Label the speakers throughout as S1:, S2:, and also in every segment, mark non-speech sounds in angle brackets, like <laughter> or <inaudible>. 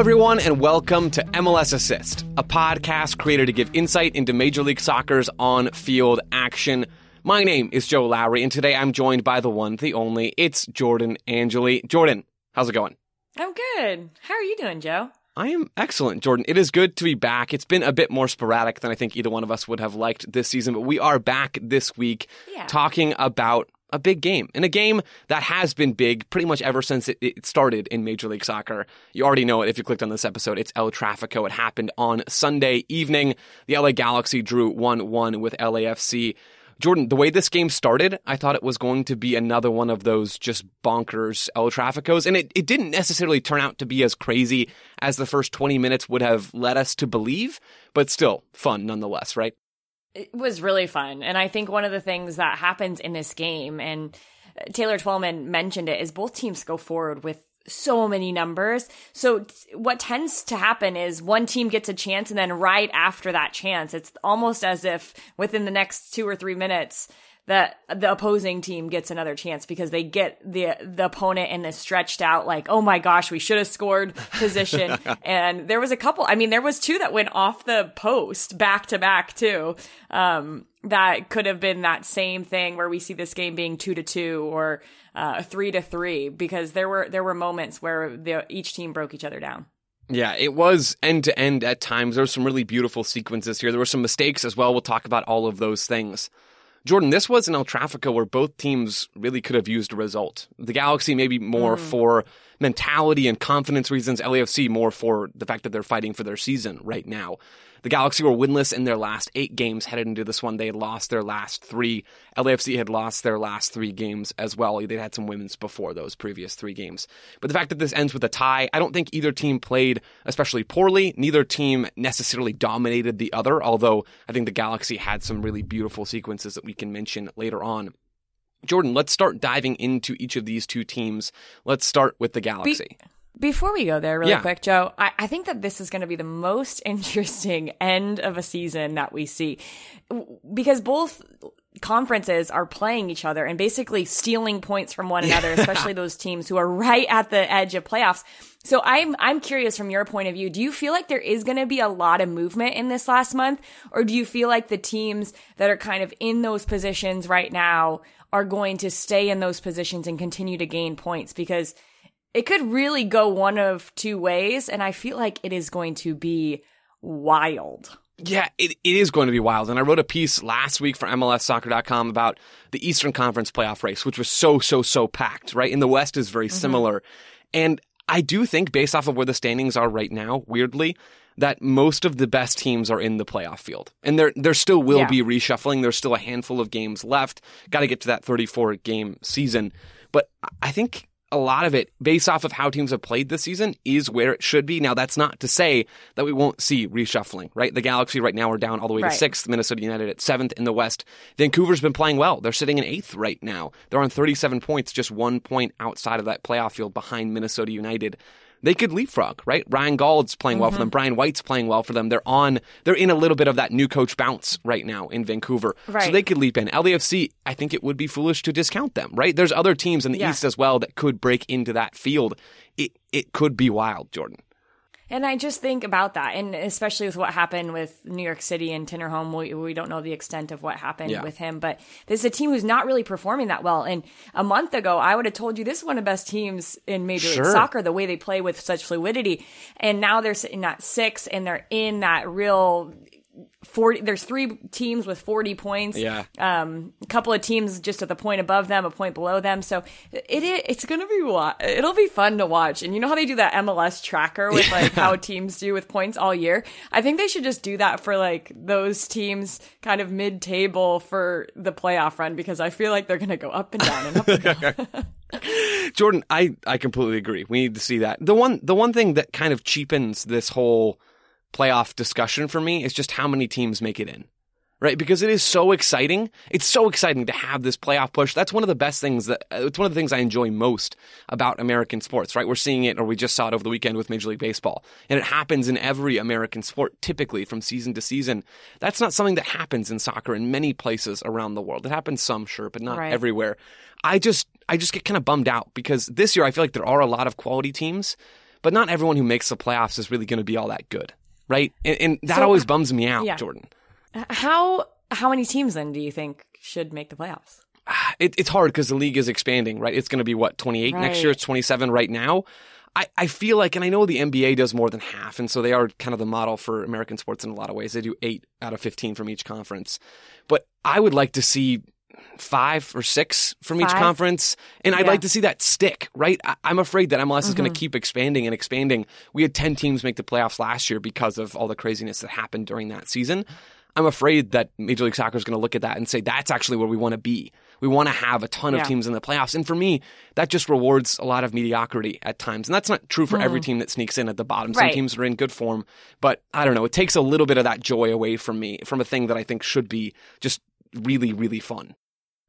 S1: Hello, everyone, and welcome to MLS Assist, a podcast created to give insight into Major League Soccer's on field action. My name is Joe Lowry, and today I'm joined by the one, the only, it's Jordan Angeli. Jordan, how's it going?
S2: I'm good. How are you doing, Joe?
S1: I am excellent, Jordan. It is good to be back. It's been a bit more sporadic than I think either one of us would have liked this season, but we are back this week
S2: Yeah.
S1: talking about a big game in a game that has been big pretty much ever since it, it started in Major League Soccer. You already know it if you clicked on this episode. It's El Trafico. It happened on Sunday evening. The LA Galaxy drew 1 1 with LAFC. Jordan, the way this game started, I thought it was going to be another one of those just bonkers El Traficos, and it, it didn't necessarily turn out to be as crazy as the first 20 minutes would have led us to believe, but still fun nonetheless, right?
S2: It was really fun. And I think one of the things that happens in this game, and uh, Taylor Twellman mentioned it, is both teams go forward with so many numbers. So what tends to happen is one team gets a chance and then right after that chance, it's almost as if within the next two or three minutes, that the opposing team gets another chance because they get the the opponent in this stretched out like oh my gosh we should have scored position <laughs> and there was a couple I mean there was two that went off the post back to back too um that could have been that same thing where we see this game being 2 to 2 or uh 3 to 3 because there were there were moments where the, each team broke each other down
S1: Yeah, it was end to end at times. There were some really beautiful sequences here. There were some mistakes as well. We'll talk about all of those things. Jordan, this was an El Trafico where both teams really could have used a result. The Galaxy maybe more mm. for mentality and confidence reasons, LAFC more for the fact that they're fighting for their season right now. The Galaxy were winless in their last eight games headed into this one. They had lost their last three. LAFC had lost their last three games as well. They'd had some women's before those previous three games. But the fact that this ends with a tie, I don't think either team played especially poorly. Neither team necessarily dominated the other, although I think the Galaxy had some really beautiful sequences that we can mention later on. Jordan, let's start diving into each of these two teams. Let's start with the Galaxy.
S2: Before we go there, really
S1: Yeah.
S2: quick, Joe, I, I think that this is going to be the most <laughs> interesting end of a season that we see because both conferences are playing each other and basically stealing points from one another, especially those teams who are right at the edge of playoffs. So I'm I'm curious from your point of view, do you feel like there is going to be a lot of movement in this last month or do you feel like the teams that are kind of in those positions right now are going to stay in those positions and continue to gain points because it could really go one of two ways, and I feel like it is going to be wild.
S1: Yeah, it, it is going to be wild. And I wrote a piece last week for MLSsoccer.com about the Eastern Conference playoff race, which was so, so, so packed, right? In the West is very mm-hmm. similar. And I do think, based off of where the standings are right now, weirdly, that most of the best teams are in the playoff field. And there there still will
S2: Yeah.
S1: be reshuffling. There's still a handful of games left. Got to get to that 34 game season. But I think a lot of it, based off of how teams have played this season, is where it should be. Now, that's not to say that we won't see reshuffling, right? The Galaxy right now are down all the way
S2: Right.
S1: to sixth, Minnesota United at seventh in the West. Vancouver's been playing well. They're sitting in eighth right now. They're on 37 points, just one point outside of that playoff field behind Minnesota United. They could leapfrog, right? Ryan Gauld's playing well for mm-hmm. them. Brian White's playing well for them. They're on, they're in a little bit of that new coach bounce right now in Vancouver. So they could leap in. LAFC, I think it would be foolish to discount them, right? There's other teams in the
S2: Yeah.
S1: East as well that could break into that field. It it could be wild, Jordan.
S2: And I just think about that, and especially with what happened with New York City and Tinnerholm, we, we don't know the extent of what happened
S1: Yeah.
S2: with him, but this is a team who's not really performing that well. And a month ago, I would have told you this is one of the best teams in Major
S1: Sure.
S2: League Soccer, the way they play with such fluidity. And now they're sitting at six, and they're in that real 40 there's three teams with 40 points
S1: Yeah.
S2: um a couple of teams just at the point above them a point below them so it i- it's gonna be it'll be fun to watch and you know how they do that mls tracker with like how <laughs> teams do with points all year i think they should just do that for like those teams kind of mid-table for the playoff run because i feel like they're gonna go up and down and up and down <laughs> <laughs>
S1: Jordan, I, I completely agree. We need to see that. The one the one thing that kind of cheapens this whole playoff discussion for me is just how many teams make it in. Right? Because it is so exciting. It's so exciting to have this playoff push. That's one of the best things that uh, it's one of the things I enjoy most about American sports, right? We're seeing it or we just saw it over the weekend with Major League Baseball. And it happens in every American sport typically from season to season. That's not something that happens in soccer in many places around the world. It happens some sure, but not
S2: Right.
S1: everywhere. I just I just get kind of bummed out because this year I feel like there are a lot of quality teams, but not everyone who makes the playoffs is really going to be all that good, right? And, and that
S2: So-
S1: always bums me out,
S2: Yeah.
S1: Jordan.
S2: How how many teams then do you think should make the playoffs? <sighs>
S1: It, it's hard because the league is expanding, right? It's going to be what 28 next year. It's 27 right now. I, I feel like, and I know the NBA does more than half, and so they are kind of the model for American sports in a lot of ways. They do eight out of 15 from each conference. But I would like to see five or six from each conference, and I'd like to see that stick, right? I, I'm afraid that MLS is going
S2: Mm-hmm.
S1: to keep expanding and expanding. We had 10 teams make the playoffs last year because of all the craziness that happened during that season. I'm afraid that Major League Soccer is going to look at that and say that's actually where we want to be. We want to have a ton of
S2: Yeah.
S1: teams in the playoffs. And for me, that just rewards a lot of mediocrity at times. And that's not true for every team that sneaks in at the bottom. Some
S2: Mm-hmm. Right.
S1: teams are in good form, but I don't know. It takes a little bit of that joy away from me, from a thing that I think should be just really, really fun.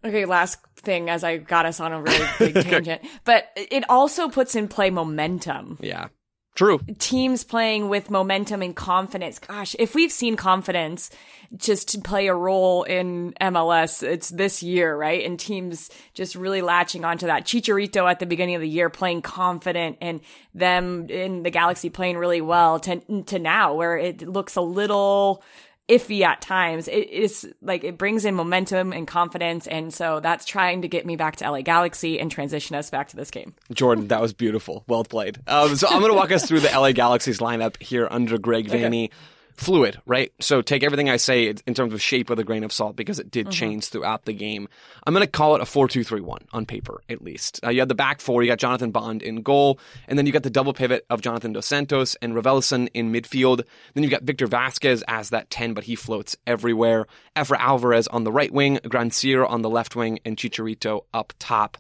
S2: Okay, last thing as I got us on a really <laughs> big tangent, but it also puts in play momentum.
S1: Yeah. True.
S2: Teams playing with momentum and confidence. Gosh, if we've seen confidence just to play a role in MLS, it's this year, right? And teams just really latching onto that. Chicharito at the beginning of the year playing confident and them in the Galaxy playing really well to, to now where it looks a little iffy at times. It is like it brings in momentum and confidence. And so that's trying to get me back to LA Galaxy and transition us back to this game.
S1: Jordan, that was beautiful. Well played. Um, so I'm going to walk us through the LA Galaxy's lineup here under Greg Vanney. Fluid, right? So take everything I say in terms of shape with a grain of salt because it did change throughout the game. I'm going to call it a 4 2 3 1 on paper, at least. Uh, you had the back four, you got Jonathan Bond in goal, and then you got the double pivot of Jonathan Dos Santos and Raveloson in midfield. Then you've got Victor Vasquez as that 10, but he floats everywhere. Efra Alvarez on the right wing, Grandsir on the left wing, and Chicharito up top.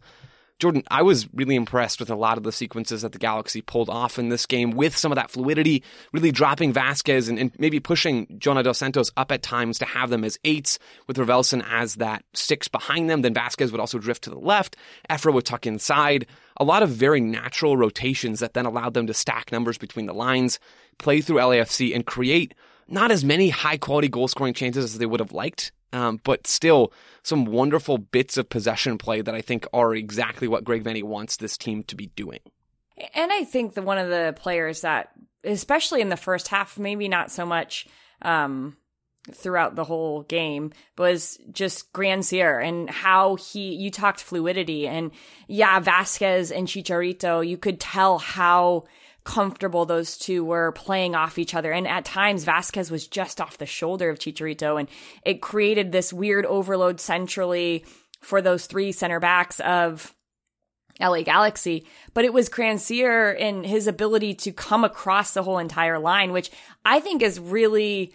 S1: Jordan, I was really impressed with a lot of the sequences that the Galaxy pulled off in this game with some of that fluidity, really dropping Vasquez and, and maybe pushing Jonah Dos Santos up at times to have them as eights, with Raveloson as that six behind them. Then Vasquez would also drift to the left. Efra would tuck inside. A lot of very natural rotations that then allowed them to stack numbers between the lines, play through LAFC, and create not as many high quality goal scoring chances as they would have liked, um, but still some wonderful bits of possession play that I think are exactly what Greg Vanney wants this team to be doing.
S2: And I think that one of the players that, especially in the first half, maybe not so much um, throughout the whole game, was just Grandsir and how he, you talked fluidity. And yeah, Vasquez and Chicharito, you could tell how comfortable those two were playing off each other. And at times, Vasquez was just off the shoulder of Chicharito, and it created this weird overload centrally for those three center backs of LA Galaxy, but it was Grandsir and his ability to come across the whole entire line, which I think is really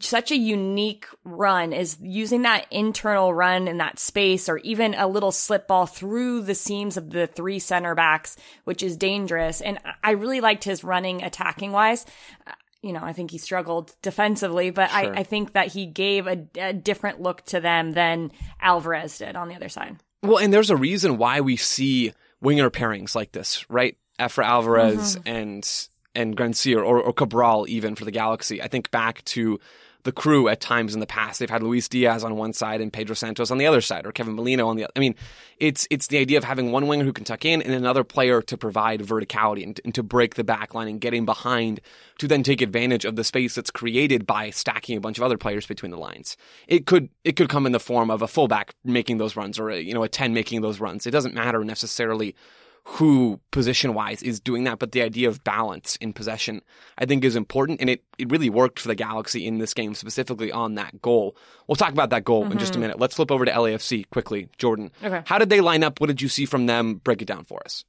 S2: such a unique run is using that internal run in that space or even a little slip ball through the seams of the three center backs, which is dangerous. And I really liked his running attacking wise. Uh, You know, I think he struggled defensively, but
S1: Sure.
S2: I, I think that he gave a, a different look to them than Alvarez did on the other side.
S1: Well, and there's a reason why we see winger pairings like this, right? Efra Alvarez and and Grandsir or, or Cabral even for the Galaxy. I think back to the crew at times in the past. They've had Luis Diaz on one side and Pedro Santos on the other side, or Kevin Molino on the other. I mean, it's it's the idea of having one winger who can tuck in and another player to provide verticality and, and to break the back line and getting behind to then take advantage of the space that's created by stacking a bunch of other players between the lines. It could it could come in the form of a fullback making those runs or a, you know a ten making those runs. It doesn't matter necessarily who position wise is doing that, but the idea of balance in possession I think is important and it, it really worked for the Galaxy in this game, specifically on that goal. We'll talk about that goal in just a mm-hmm. minute. Let's flip over to LAFC quickly. Jordan.
S2: Okay.
S1: How did they line up? What did you see from them? Break it down for us.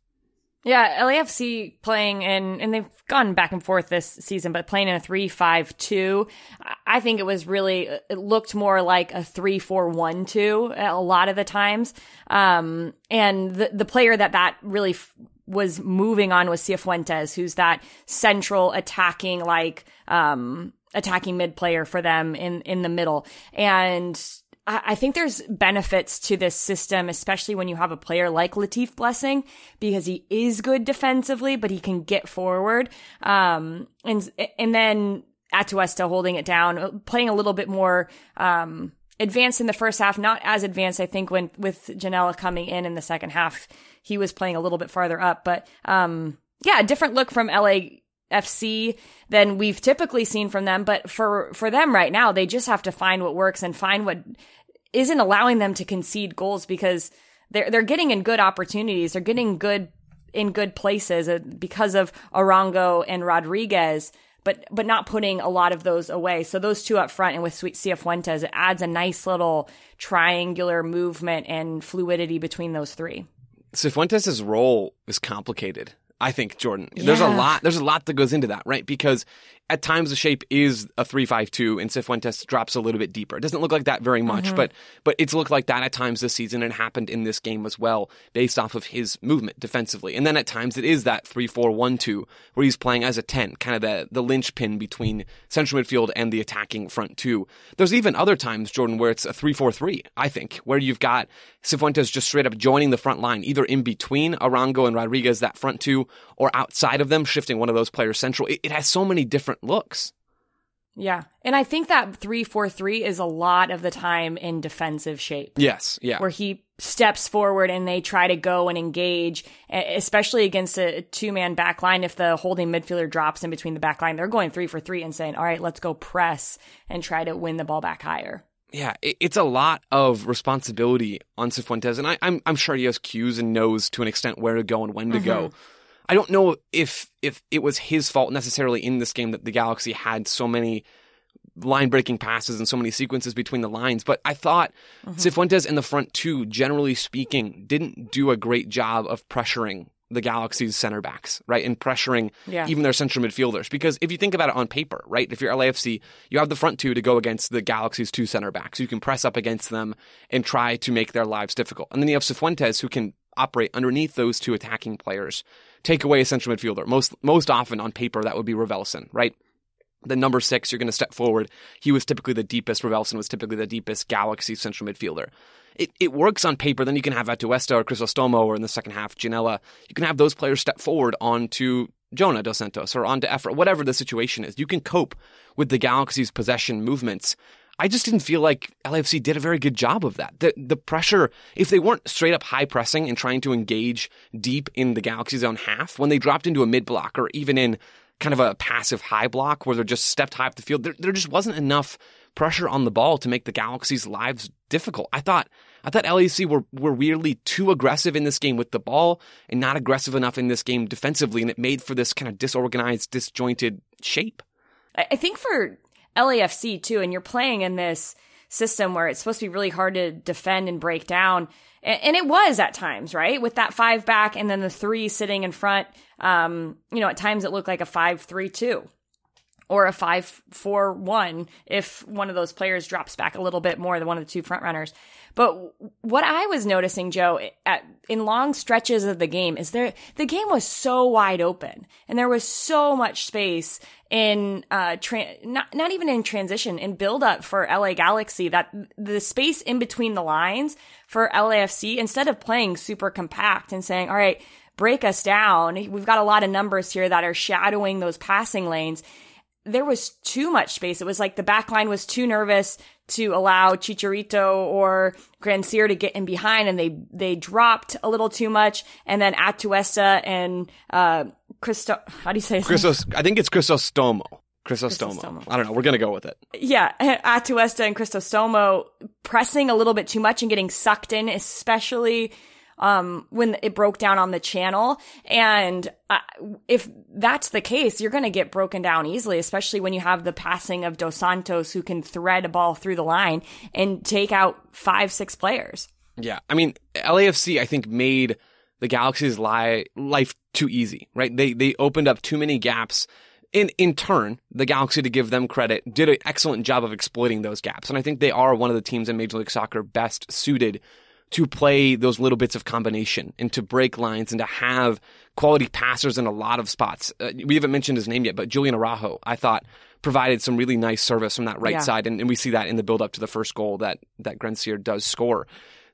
S2: Yeah, LAFC playing in, and they've gone back and forth this season, but playing in a 3 5 2. I think it was really, it looked more like a 3 4 1 2 a lot of the times. Um, and the, the player that that really f- was moving on was Cifuentes, who's that central attacking, like, um, attacking mid player for them in, in the middle. And I think there's benefits to this system, especially when you have a player like Latif Blessing, because he is good defensively, but he can get forward. Um, and, and then Atuesta holding it down, playing a little bit more, um, advanced in the first half, not as advanced, I think, when with Ginella coming in in the second half, he was playing a little bit farther up, but, um, yeah, different look from LAFC than we've typically seen from them. But for, for them right now, they just have to find what works and find what isn't allowing them to concede goals because they're, they're getting in good opportunities. They're getting good in good places uh, because of Arango and Rodriguez but but not putting a lot of those away. So those two up front and with Sweet Cifuentes, it adds a nice little triangular movement and fluidity between those three.
S1: Cifuentes' role is complicated. I think Jordan. Yeah. There's a lot. There's a lot that goes into that, right? Because at times the shape is a three-five-two, and Cifuentes drops a little bit deeper. It doesn't look like that very much, mm-hmm. but but it's looked like that at times this season, and happened in this game as well, based off of his movement defensively. And then at times it is that three-four-one-two, where he's playing as a ten, kind of the the linchpin between central midfield and the attacking front two. There's even other times, Jordan, where it's a three-four-three. I think where you've got Cifuentes just straight up joining the front line, either in between Arango and Rodriguez, that front two, or outside of them, shifting one of those players central. It, it has so many different looks.
S2: Yeah. And I think that 343 is a lot of the time in defensive shape.
S1: Yes. Yeah.
S2: Where he steps forward and they try to go and engage, especially against a two man back line. If the holding midfielder drops in between the back line, they're going three for three and saying, all right, let's go press and try to win the ball back higher.
S1: Yeah, it's a lot of responsibility on Cifuentes, and I, am I'm, I'm sure he has cues and knows to an extent where to go and when to mm-hmm. go. I don't know if if it was his fault necessarily in this game that the Galaxy had so many line breaking passes and so many sequences between the lines, but I thought mm-hmm. Cifuentes in the front two, generally speaking, didn't do a great job of pressuring the Galaxy's center backs, right? And pressuring yeah. even their central midfielders. Because if you think about it on paper, right? If you're LAFC, you have the front two to go against the Galaxy's two center backs. You can press up against them and try to make their lives difficult. And then you have Cifuentes who can operate underneath those two attacking players take away a central midfielder. Most most often on paper that would be Raveloson, right? The number six, you're going to step forward. He was typically the deepest. Raveloson was typically the deepest Galaxy central midfielder. It, it works on paper. Then you can have Atuesta or Crisostomo or in the second half, Ginella. You can have those players step forward onto Jonah Dos Santos or onto Efra, whatever the situation is. You can cope with the Galaxy's possession movements I just didn't feel like LAFC did a very good job of that. The the pressure, if they weren't straight up high pressing and trying to engage deep in the Galaxy's own half, when they dropped into a mid block or even in kind of a passive high block where they're just stepped high up the field, there, there just wasn't enough pressure on the ball to make the Galaxy's lives difficult. I thought I thought LAFC were were weirdly too aggressive in this game with the ball and not aggressive enough in this game defensively, and it made for this kind of disorganized, disjointed shape.
S2: I think for LAFC too, and you're playing in this system where it's supposed to be really hard to defend and break down. And, it was at times, right? With that five back and then the three sitting in front. Um, you know, at times it looked like a five, three, two or a five, four, one if one of those players drops back a little bit more than one of the two front runners. But what I was noticing, Joe, at, in long stretches of the game is there, the game was so wide open and there was so much space in, uh, tra- not, not even in transition, in build up for LA Galaxy that the space in between the lines for LAFC, instead of playing super compact and saying, all right, break us down. We've got a lot of numbers here that are shadowing those passing lanes there was too much space. It was like the back line was too nervous to allow Chicharito or Grandsir to get in behind and they, they dropped a little too much. And then Atuesta and, uh, Christo, how do you say it?
S1: Christos, I think it's Crisostomo. Crisostomo. Crisostomo. I don't know. We're going to go with it.
S2: Yeah. <laughs> Atuesta and Crisostomo pressing a little bit too much and getting sucked in, especially um, when it broke down on the channel. And uh, if that's the case, you're going to get broken down easily, especially when you have the passing of Dos Santos who can thread a ball through the line and take out five, six players.
S1: Yeah. I mean, LAFC, I think, made the Galaxy's li- life too easy, right? They, they opened up too many gaps. In, in turn, the Galaxy, to give them credit, did an excellent job of exploiting those gaps. And I think they are one of the teams in Major League Soccer best suited to play those little bits of combination and to break lines and to have quality passers in a lot of spots. Uh, we haven't mentioned his name yet, but Julian Araujo, I thought, provided some really nice service from that right yeah. side, and, and, we see that in the build up to the first goal that that Grandsir does score.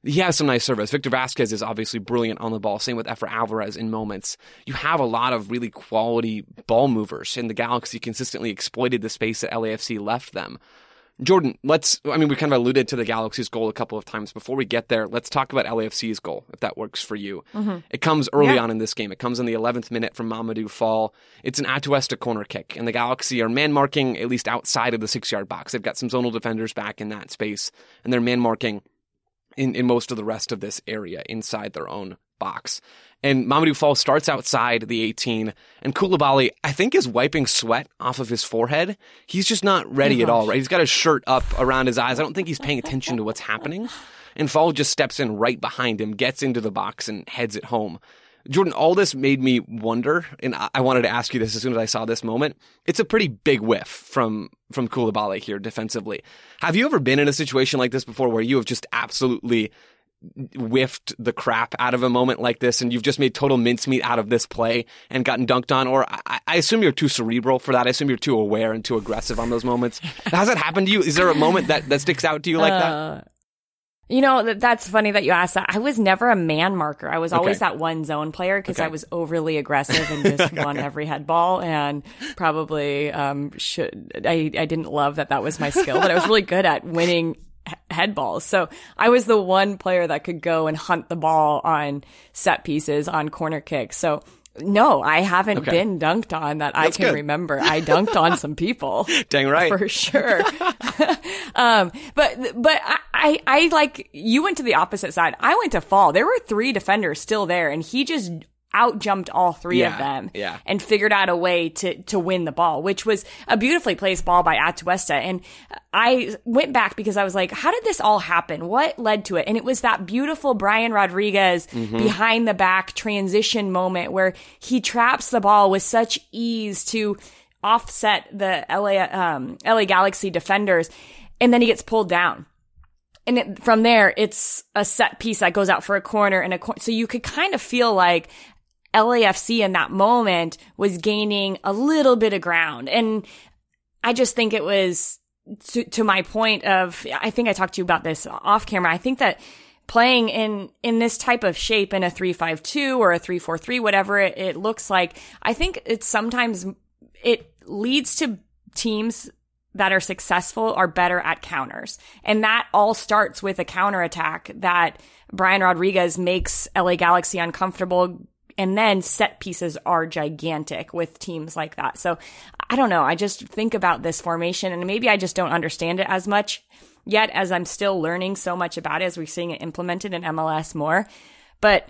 S1: He has some nice service. Victor Vasquez is obviously brilliant on the ball. Same with Efra Alvarez in moments. You have a lot of really quality ball movers, and the Galaxy consistently exploited the space that LAFC left them Jordan, let's, I mean, we kind of alluded to the Galaxy's goal a couple of times. Before we get there, let's talk about LAFC's goal, if that works for you. Mm-hmm. It comes early yeah. on in this game. It comes in the 11th minute from Mamadou Fall. It's an Atuesta corner kick, and the Galaxy are man marking at least outside of the six yard box. They've got some zonal defenders back in that space, and they're man marking in, in most of the rest of this area inside their own box. And Mamadou Fall starts outside the 18, and Coulibaly, I think, is wiping sweat off of his forehead. He's just not ready oh at all, right? He's got his shirt up around his eyes. I don't think he's paying attention to what's happening. And Fall just steps in right behind him, gets into the box, and heads it home. Jordan, all this made me wonder, and I wanted to ask you this as soon as I saw this moment. It's a pretty big whiff from from Coulibaly here defensively. Have you ever been in a situation like this before where you have just absolutely whiffed the crap out of a moment like this and you've just made total mincemeat out of this play and gotten dunked on? Or I, I, assume you're too cerebral for that. I assume you're too aware and too aggressive on those moments. Has that happened to you? Is there a moment that, that sticks out to you like uh, that
S2: you know that, that's funny that you asked that i was never a man marker i was always okay. that one zone player because okay. i was overly aggressive and just <laughs> won every head ball and probably um, should I, I didn't love that that was my skill but i was really good at winning head balls. So I was the one player that could go and hunt the ball on set pieces, on corner kicks. So no, I haven't okay. been dunked on that That's I can good. remember. I dunked on some people. <laughs>
S1: Dang right.
S2: For sure. <laughs> um, but, but I, I, I like, you went to the opposite side. I went to fall. There were three defenders still there and he just out jumped all three
S1: yeah,
S2: of them
S1: yeah.
S2: and figured out a way to, to win the ball, which was a beautifully placed ball by Atuesta. And I went back because I was like, how did this all happen? What led to it? And it was that beautiful Brian Rodriguez mm-hmm. behind the back transition moment where he traps the ball with such ease to offset the LA, um, LA Galaxy defenders. And then he gets pulled down and it, from there, it's a set piece that goes out for a corner and a corner. So you could kind of feel like LAFC in that moment was gaining a little bit of ground. And I just think it was to, to my point of, I think I talked to you about this off camera. I think that playing in, in this type of shape in a 352 or a 343, whatever it, it looks like, I think it's sometimes, it leads to teams that are successful are better at counters. And that all starts with a counterattack that Brian Rodriguez makes LA Galaxy uncomfortable, and then set pieces are gigantic with teams like that. So I don't know. I just think about this formation and maybe I just don't understand it as much yet as I'm still learning so much about it as we're seeing it implemented in MLS more. But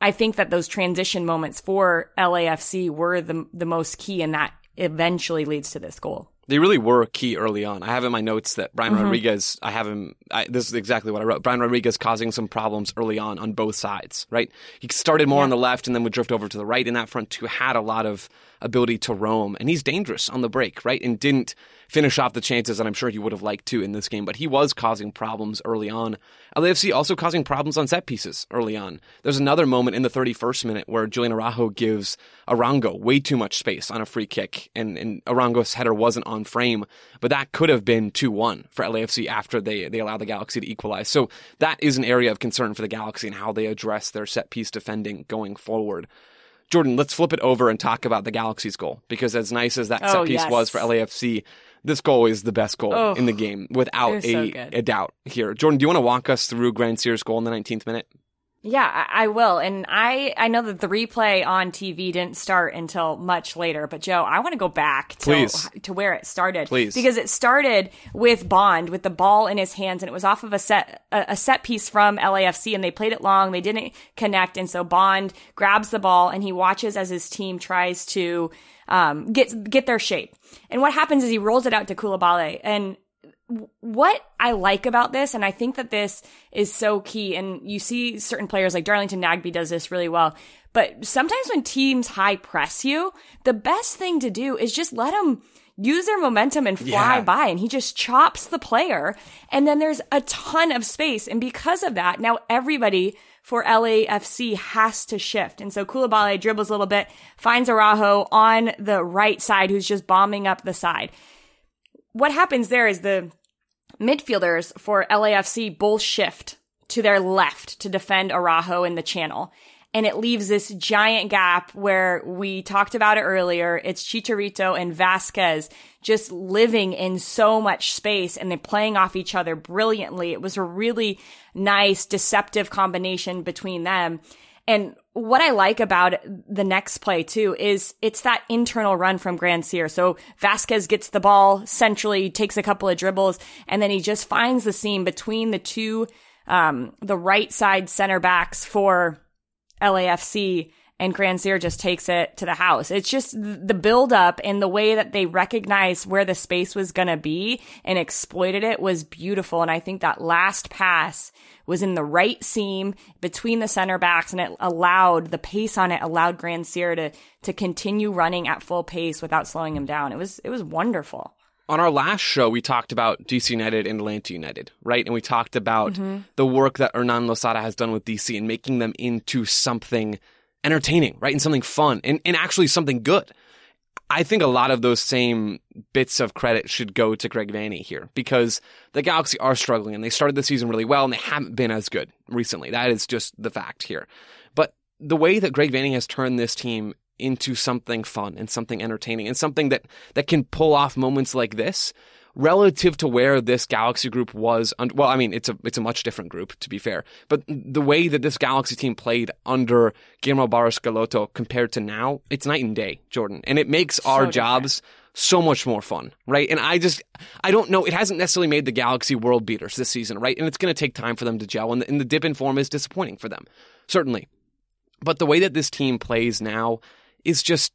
S2: I think that those transition moments for LAFC were the, the most key and that eventually leads to this goal.
S1: They really were key early on. I have in my notes that Brian mm-hmm. Rodriguez, I have him, I, this is exactly what I wrote. Brian Rodriguez causing some problems early on on both sides, right? He started more yeah. on the left and then would drift over to the right in that front two, had a lot of ability to roam. And he's dangerous on the break, right? And didn't finish off the chances that I'm sure he would have liked to in this game, but he was causing problems early on. LAFC also causing problems on set pieces early on. There's another moment in the 31st minute where Julian Araujo gives Arango way too much space on a free kick, and, and Arango's header wasn't on frame, but that could have been 2-1 for LAFC after they, they allowed the Galaxy to equalize. So that is an area of concern for the Galaxy and how they address their set piece defending going forward. Jordan, let's flip it over and talk about the Galaxy's goal because as nice as that oh, set piece yes. was for LAFC, this goal is the best goal oh, in the oh, game without a, so a doubt here. Jordan, do you want to walk us through Grandsir's goal in the 19th minute?
S2: Yeah, I, I will. And I, I know that the replay on TV didn't start until much later, but Joe, I want to go back to, to where it started.
S1: Please.
S2: Because it started with Bond with the ball in his hands and it was off of a set, a, a set piece from LAFC and they played it long. They didn't connect. And so Bond grabs the ball and he watches as his team tries to, um, get, get their shape. And what happens is he rolls it out to Coulibaly and what I like about this, and I think that this is so key, and you see certain players like Darlington Nagbe does this really well. But sometimes when teams high press you, the best thing to do is just let them use their momentum and fly yeah. by. And he just chops the player. And then there's a ton of space. And because of that, now everybody for LAFC has to shift. And so Coulibaly dribbles a little bit, finds Araujo on the right side who's just bombing up the side. What happens there is the midfielders for LAFC both shift to their left to defend Araujo in the channel. and it leaves this giant gap where we talked about it earlier. It's Chicharito and Vasquez just living in so much space and they're playing off each other brilliantly. It was a really nice, deceptive combination between them. And what I like about the next play too is it's that internal run from Grand Grandsir. So Vasquez gets the ball centrally, takes a couple of dribbles, and then he just finds the seam between the two, um, the right side center backs for LAFC and Grandsir just takes it to the house. It's just the build up and the way that they recognized where the space was going to be and exploited it was beautiful. And I think that last pass was in the right seam between the center backs and it allowed the pace on it allowed Grandsir to, to continue running at full pace without slowing him down. It was, it was wonderful
S1: on our last show, we talked about DC United and Atlanta United, right? And we talked about mm-hmm. the work that Hernan Losada has done with DC and making them into something entertaining, right? And something fun and, and actually something good. I think a lot of those same bits of credit should go to Greg Vanney here because the Galaxy are struggling and they started the season really well and they haven't been as good recently. That is just the fact here. But the way that Greg Vanney has turned this team into something fun and something entertaining and something that, that can pull off moments like this relative to where this Galaxy group was. Un- well, I mean, it's a it's a much different group to be fair, but the way that this Galaxy team played under Guillermo Barros Schelotto compared to now, it's night and day, Jordan, and it makes so our different. jobs so much more fun, right? And I just, I don't know, it hasn't necessarily made the Galaxy world beaters this season, right? And it's going to take time for them to gel, and the, and the dip in form is disappointing for them, certainly. But the way that this team plays now is just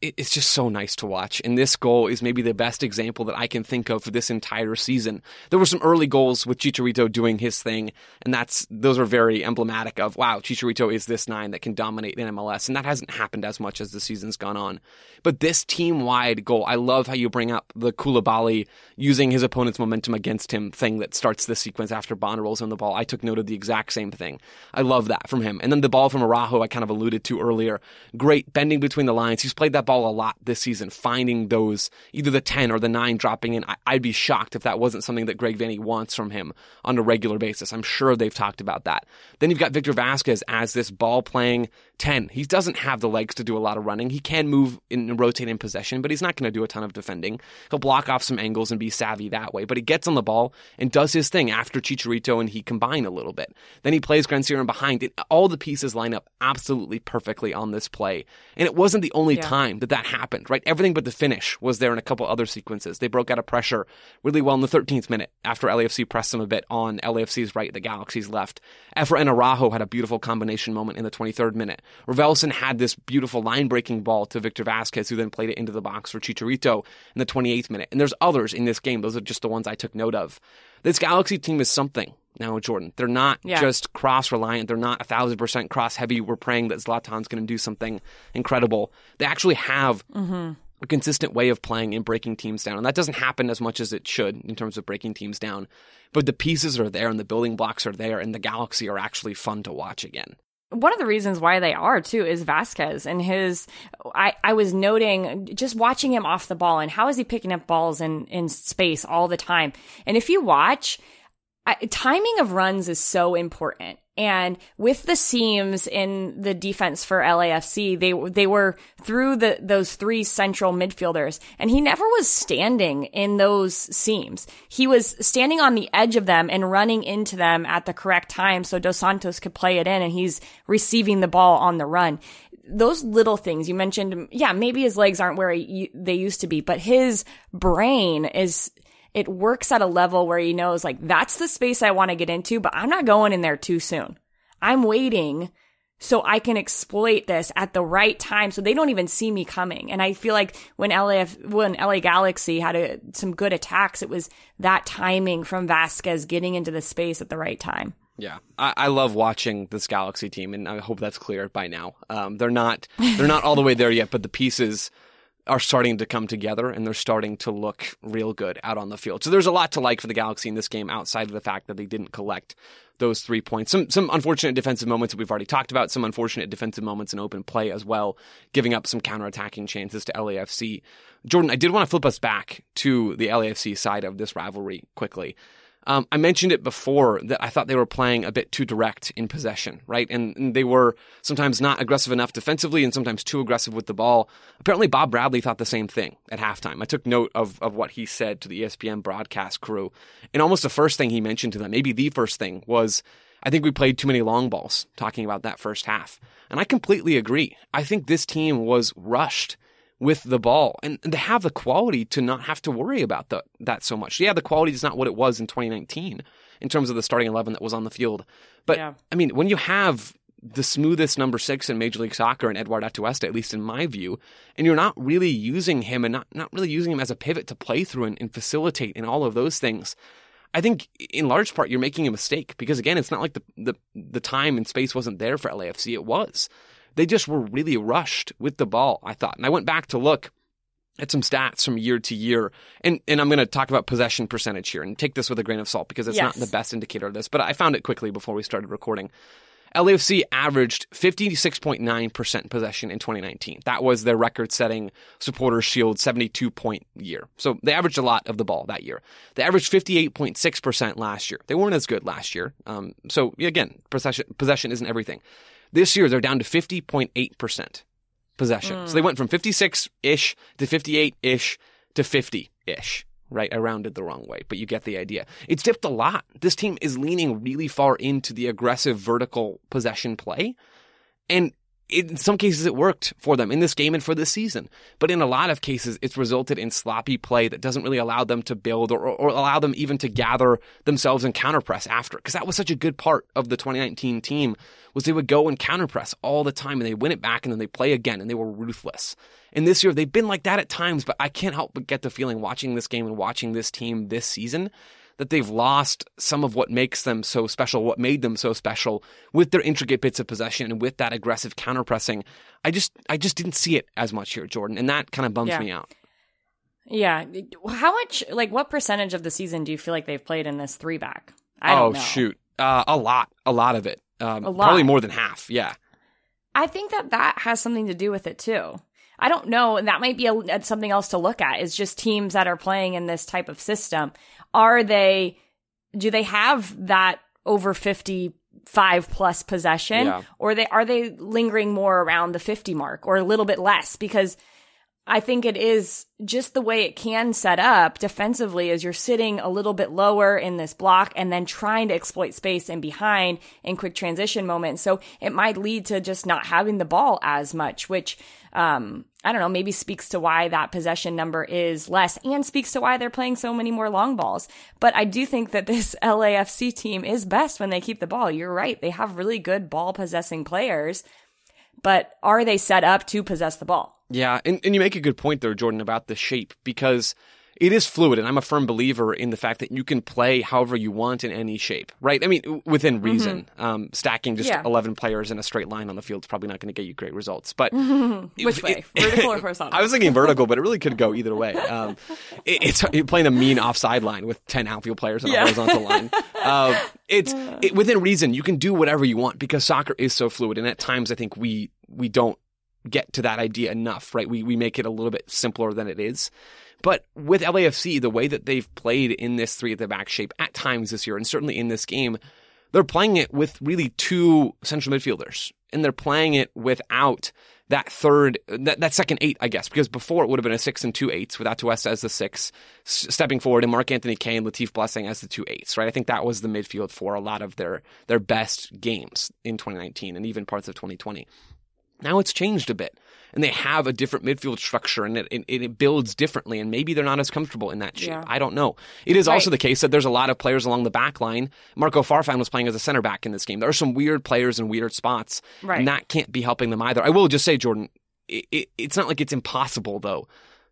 S1: it's just so nice to watch. And this goal is maybe the best example that I can think of for this entire season. There were some early goals with Chicharito doing his thing, and that's those are very emblematic of wow, Chicharito is this nine that can dominate in MLS, and that hasn't happened as much as the season's gone on. But this team wide goal, I love how you bring up the Coulibaly using his opponent's momentum against him thing that starts the sequence after Bond rolls on the ball. I took note of the exact same thing. I love that from him. And then the ball from Araujo, I kind of alluded to earlier. Great bending between the lines. He's played that ball a lot this season, finding those either the 10 or the 9 dropping in. I, would be shocked if that wasn't something that Greg Vanney wants from him on a regular basis. I'm sure they've talked about that. Then you've got Victor Vasquez as this ball playing 10. He doesn't have the legs to do a lot of running. He can move and rotate in possession, but he's not going to do a ton of defending. He'll block off some angles and be savvy that way, but he gets on the ball and does his thing after Chicharito and he combine a little bit. Then he plays Grandsir behind it. All the pieces line up absolutely perfectly on this play. And it wasn't the only yeah. time that that happened right? Everything but the finish was there in a couple other sequences. They broke out of pressure really well in the 13th minute after LAFC pressed them a bit on LAFC's right, the Galaxy's left. Efrain Araujo had a beautiful combination moment in the 23rd minute. Raveloson had this beautiful line breaking ball to Victor Vasquez, who then played it into the box for Chicharito in the 28th minute. And there's others in this game. Those are just the ones I took note of. This Galaxy team is something now Jordan. They're not yeah. just cross reliant. They're not a thousand percent cross heavy. We're praying that Zlatan's going to do something incredible. They actually have mm-hmm. a consistent way of playing and breaking teams down. And that doesn't happen as much as it should in terms of breaking teams down. But the pieces are there and the building blocks are there and the galaxy are actually fun to watch again.
S2: One of the reasons why they are too is Vasquez and his. I, I was noting just watching him off the ball and how is he picking up balls in, in space all the time. And if you watch, I, timing of runs is so important. And with the seams in the defense for LAFC, they they were through the those three central midfielders, and he never was standing in those seams. He was standing on the edge of them and running into them at the correct time, so Dos Santos could play it in, and he's receiving the ball on the run. Those little things you mentioned, yeah, maybe his legs aren't where he, they used to be, but his brain is it works at a level where he knows like that's the space I want to get into, but I'm not going in there too soon. I'm waiting so I can exploit this at the right time so they don't even see me coming. And I feel like when LAF, when LA Galaxy had a, some good attacks, it was that timing from Vasquez getting into the space at the right time.
S1: Yeah, I, I, love watching this Galaxy team, and I hope that's clear by now. Um, they're not they're not all the way there yet, but the pieces are starting to come together and they're starting to look real good out on the field. So there's a lot to like for the Galaxy in this game outside of the fact that they didn't collect those three points. Some some unfortunate defensive moments that we've already talked about, some unfortunate defensive moments in open play as well, giving up some counterattacking chances to LAFC. Jordan, I did want to flip us back to the LAFC side of this rivalry quickly. Um, I mentioned it before that I thought they were playing a bit too direct in possession, right? And, and, they were sometimes not aggressive enough defensively and sometimes too aggressive with the ball. Apparently, Bob Bradley thought the same thing at halftime. I took note of, of what he said to the ESPN broadcast crew. And almost the first thing he mentioned to them, maybe the first thing, was I think we played too many long balls, talking about that first half. And I completely agree. I think this team was rushed with the ball and they have the quality to not have to worry about the, that so much. Yeah, the quality is not what it was in 2019 in terms of the starting 11 that was on the field. But yeah. I mean, when you have the smoothest number six in Major League Soccer and Eduard Atuesta, at least in my view, and you're not really using him and not, not really using him as a pivot to play through and, and facilitate and all of those things. I think in large part you're making a mistake because again, it's not like the, the, the time and space wasn't there for LAFC. It was. They just were really rushed with the ball, I thought. And I went back to look at some stats from year to year. And, and I'm going to talk about possession percentage here and take this with a grain of salt because it's yes. not the best indicator of this, but I found it quickly before we started recording. LAFC averaged 56.9% possession in 2019. That was their record setting supporters shield 72 point year. So they averaged a lot of the ball that year. They averaged 58.6% last year. They weren't as good last year. Um, so again, possession, possession isn't everything. This year, they're down to 50.8% possession. Mm. So they went from 56 ish to 58 ish to 50 ish. Right, I rounded the wrong way, but you get the idea. It's dipped a lot. This team is leaning really far into the aggressive vertical possession play. And in some cases it worked for them in this game and for this season. But in a lot of cases, it's resulted in sloppy play that doesn't really allow them to build or, or allow them even to gather themselves and counterpress after. Because that was such a good part of the 2019 team was they would go and counterpress all the time and they win it back and then they play again and they were ruthless. And this year they've been like that at times, but I can't help but get the feeling watching this game and watching this team this season that they've lost some of what makes them so special, what made them so special with their intricate bits of possession and with that aggressive counterpressing. I just I just didn't see it as much here, Jordan, and that kind of bums yeah. me out.
S2: Yeah. How much like what percentage of the season do you feel like they've played in this three back? I oh
S1: shoot. Uh, a lot. A lot of it. Um, a lot. Probably more than half. Yeah.
S2: I think that that has something to do with it too. I don't know. And that might be a, something else to look at is just teams that are playing in this type of system are they do they have that over 55 plus possession yeah. or they are they lingering more around the 50 mark or a little bit less because I think it is just the way it can set up defensively as you're sitting a little bit lower in this block and then trying to exploit space and behind in quick transition moments. So it might lead to just not having the ball as much, which um, I don't know, maybe speaks to why that possession number is less and speaks to why they're playing so many more long balls. But I do think that this <laughs> LAFC team is best when they keep the ball. You're right. They have really good ball possessing players, but are they set up to possess the ball?
S1: Yeah. And, and you make a good point there, Jordan, about the shape because it is fluid, and I'm a firm believer in the fact that you can play however you want in any shape, right? I mean, within mm-hmm. reason. Mm-hmm. Um, stacking just yeah. 11 players in a straight line on the field is probably not going to get you great results. But <laughs>
S2: which way, it, <laughs> vertical or horizontal?
S1: I was thinking vertical, but it really could go either way. Um, <laughs> it, it's you're playing a mean offside line with 10 outfield players on yeah. a horizontal line. Uh, it's it, within reason. You can do whatever you want because soccer is so fluid, and at times I think we we don't get to that idea enough, right? We we make it a little bit simpler than it is. But with LAFC, the way that they've played in this three at the back shape at times this year, and certainly in this game, they're playing it with really two central midfielders, and they're playing it without that third, that, that second eight, I guess, because before it would have been a six and two eights with Atuesta as the six, stepping forward, and Mark Anthony Kaye, Latif Blessing as the two eights, right? I think that was the midfield for a lot of their their best games in 2019 and even parts of 2020. Now it's changed a bit and they have a different midfield structure and it, it, it, builds differently and maybe they're not as comfortable in that shape. Yeah. I don't know. It is right. also the case that there's a lot of players along the back line. Marco Farfan was playing as a center back in this game. There are some weird players in weird spots right. and that can't be helping them either. I will just say, Jordan, it, it's not like it's impossible though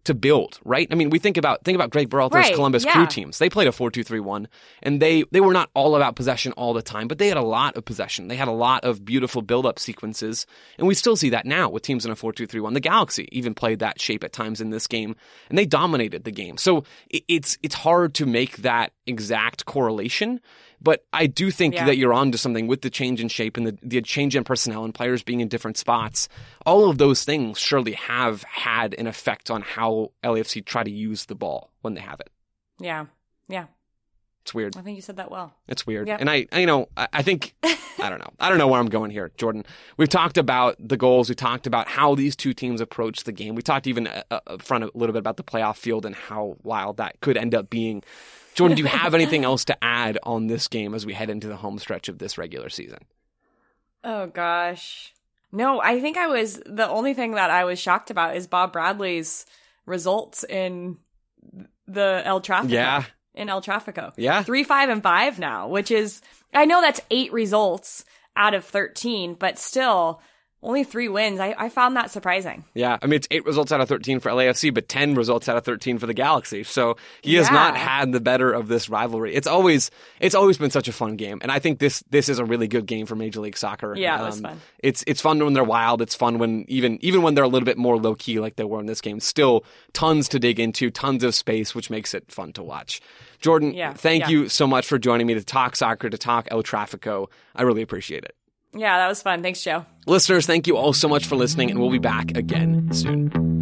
S1: to build, right? I mean, we think about think about Greg Berhalter's right, Columbus yeah. Crew teams. They played a 4-2-3-1 and they they were not all about possession all the time, but they had a lot of possession. They had a lot of beautiful build-up sequences, and we still see that now with teams in a 4-2-3-1. The Galaxy even played that shape at times in this game, and they dominated the game. So it's it's hard to make that exact correlation but I do think yeah. that you're onto something with the change in shape and the, the change in personnel and players being in different spots. All of those things surely have had an effect on how LAFC try to use the ball when they have it.
S2: Yeah. Yeah.
S1: It's weird.
S2: I think you said that well.
S1: It's weird.
S2: Yep.
S1: And I, I- you know, I, I think, <laughs> I don't know. I don't know where I'm going here, Jordan. We've talked about the goals. We talked about how these two teams approach the game. We talked even uh, uh, up front a little bit about the playoff field and how wild that could end up being. Jordan, do you have <laughs> anything else to add on this game as we head into the home stretch of this regular season?
S2: Oh gosh. No, I think I was the only thing that I was shocked about is Bob Bradley's results in the El Trafico.
S1: Yeah.
S2: In El Trafico.
S1: Yeah.
S2: Three, five, and five now, which is I know that's eight results out of thirteen, but still only three wins. I, I found that surprising.
S1: Yeah, I mean it's eight results out of thirteen for LAFC, but ten results out of thirteen for the Galaxy. So he has
S2: Yeah.
S1: not had the better of this rivalry. It's always it's always been such a fun game, and I think this this is a really good game for Major League Soccer. Um,
S2: Yeah, it was fun.
S1: It's it's fun when they're wild. It's fun when even even when they're a little bit more low key like they were in this game. Still tons to dig into, tons of space, which makes it fun to watch. Jordan,
S2: Yeah,
S1: thank
S2: yeah.
S1: you so much for joining me to talk soccer, to talk El Trafico. I really appreciate it.
S2: Yeah, that was fun. Thanks, Joe.
S1: Listeners, thank you all so much for listening, and we'll be back again soon.